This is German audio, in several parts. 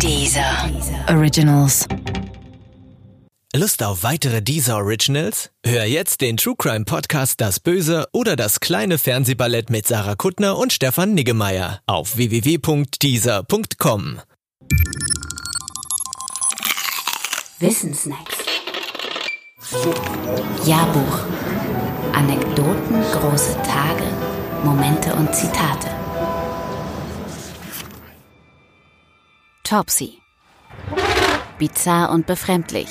Dieser Originals. Lust auf weitere Deezer Originals? Hör jetzt den True Crime Podcast Das Böse oder das kleine Fernsehballett mit Sarah Kuttner und Stefan Niggemeier auf www.deezer.com. Wissensnacks. Jahrbuch. Anekdoten, große Tage, Momente und Zitate. Topsy. Bizarr und befremdlich.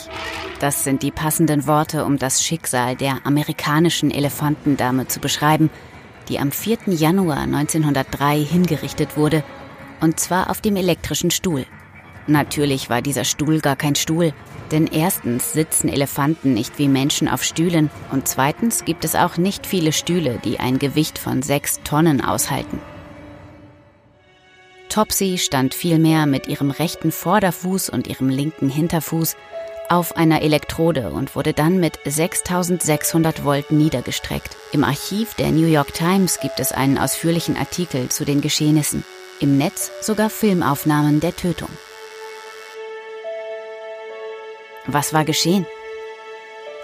Das sind die passenden Worte, um das Schicksal der amerikanischen Elefantendame zu beschreiben, die am 4. Januar 1903 hingerichtet wurde, und zwar auf dem elektrischen Stuhl. Natürlich war dieser Stuhl gar kein Stuhl, denn erstens sitzen Elefanten nicht wie Menschen auf Stühlen und zweitens gibt es auch nicht viele Stühle, die ein Gewicht von sechs Tonnen aushalten. Topsy stand vielmehr mit ihrem rechten Vorderfuß und ihrem linken Hinterfuß auf einer Elektrode und wurde dann mit 6600 Volt niedergestreckt. Im Archiv der New York Times gibt es einen ausführlichen Artikel zu den Geschehnissen. Im Netz sogar Filmaufnahmen der Tötung. Was war geschehen?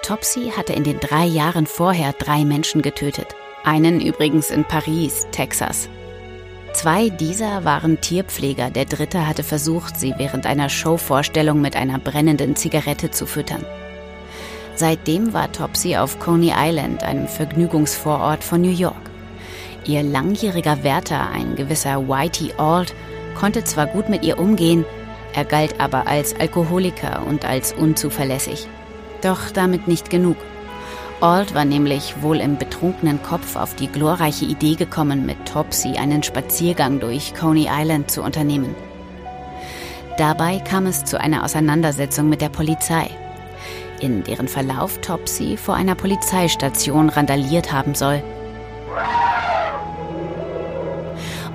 Topsy hatte in den drei Jahren vorher drei Menschen getötet. Einen übrigens in Paris, Texas. Zwei dieser waren Tierpfleger, der dritte hatte versucht, sie während einer Showvorstellung mit einer brennenden Zigarette zu füttern. Seitdem war Topsy auf Coney Island, einem Vergnügungsvorort von New York. Ihr langjähriger Wärter, ein gewisser Whitey Auld, konnte zwar gut mit ihr umgehen, er galt aber als Alkoholiker und als unzuverlässig. Doch damit nicht genug. Auld war nämlich wohl im betrunkenen Kopf auf die glorreiche Idee gekommen, mit Topsy einen Spaziergang durch Coney Island zu unternehmen. Dabei kam es zu einer Auseinandersetzung mit der Polizei, in deren Verlauf Topsy vor einer Polizeistation randaliert haben soll.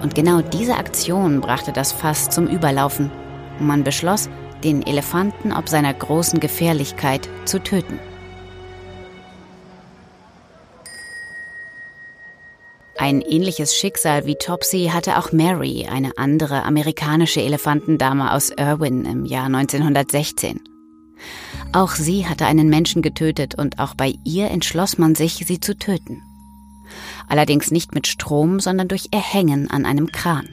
Und genau diese Aktion brachte das Fass zum Überlaufen. Man beschloss, den Elefanten ob seiner großen Gefährlichkeit zu töten. Ein ähnliches Schicksal wie Topsy hatte auch Mary, eine andere amerikanische Elefantendame aus Irwin im Jahr 1916. Auch sie hatte einen Menschen getötet und auch bei ihr entschloss man sich, sie zu töten. Allerdings nicht mit Strom, sondern durch Erhängen an einem Kran.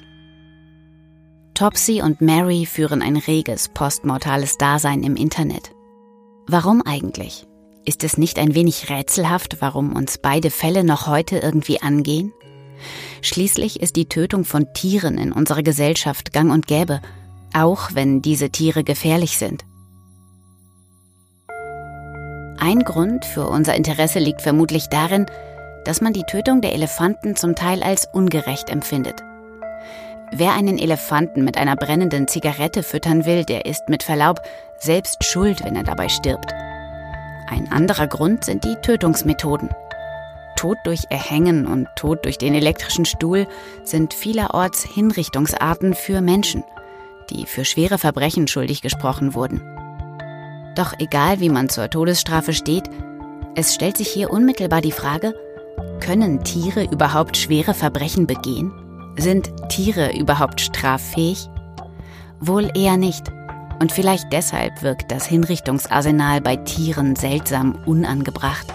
Topsy und Mary führen ein reges postmortales Dasein im Internet. Warum eigentlich? Ist es nicht ein wenig rätselhaft, warum uns beide Fälle noch heute irgendwie angehen? Schließlich ist die Tötung von Tieren in unserer Gesellschaft gang und gäbe, auch wenn diese Tiere gefährlich sind. Ein Grund für unser Interesse liegt vermutlich darin, dass man die Tötung der Elefanten zum Teil als ungerecht empfindet. Wer einen Elefanten mit einer brennenden Zigarette füttern will, der ist mit Verlaub selbst schuld, wenn er dabei stirbt. Ein anderer Grund sind die Tötungsmethoden. Tod durch Erhängen und Tod durch den elektrischen Stuhl sind vielerorts Hinrichtungsarten für Menschen, die für schwere Verbrechen schuldig gesprochen wurden. Doch egal wie man zur Todesstrafe steht, es stellt sich hier unmittelbar die Frage, können Tiere überhaupt schwere Verbrechen begehen? Sind Tiere überhaupt straffähig? Wohl eher nicht. Und vielleicht deshalb wirkt das Hinrichtungsarsenal bei Tieren seltsam unangebracht.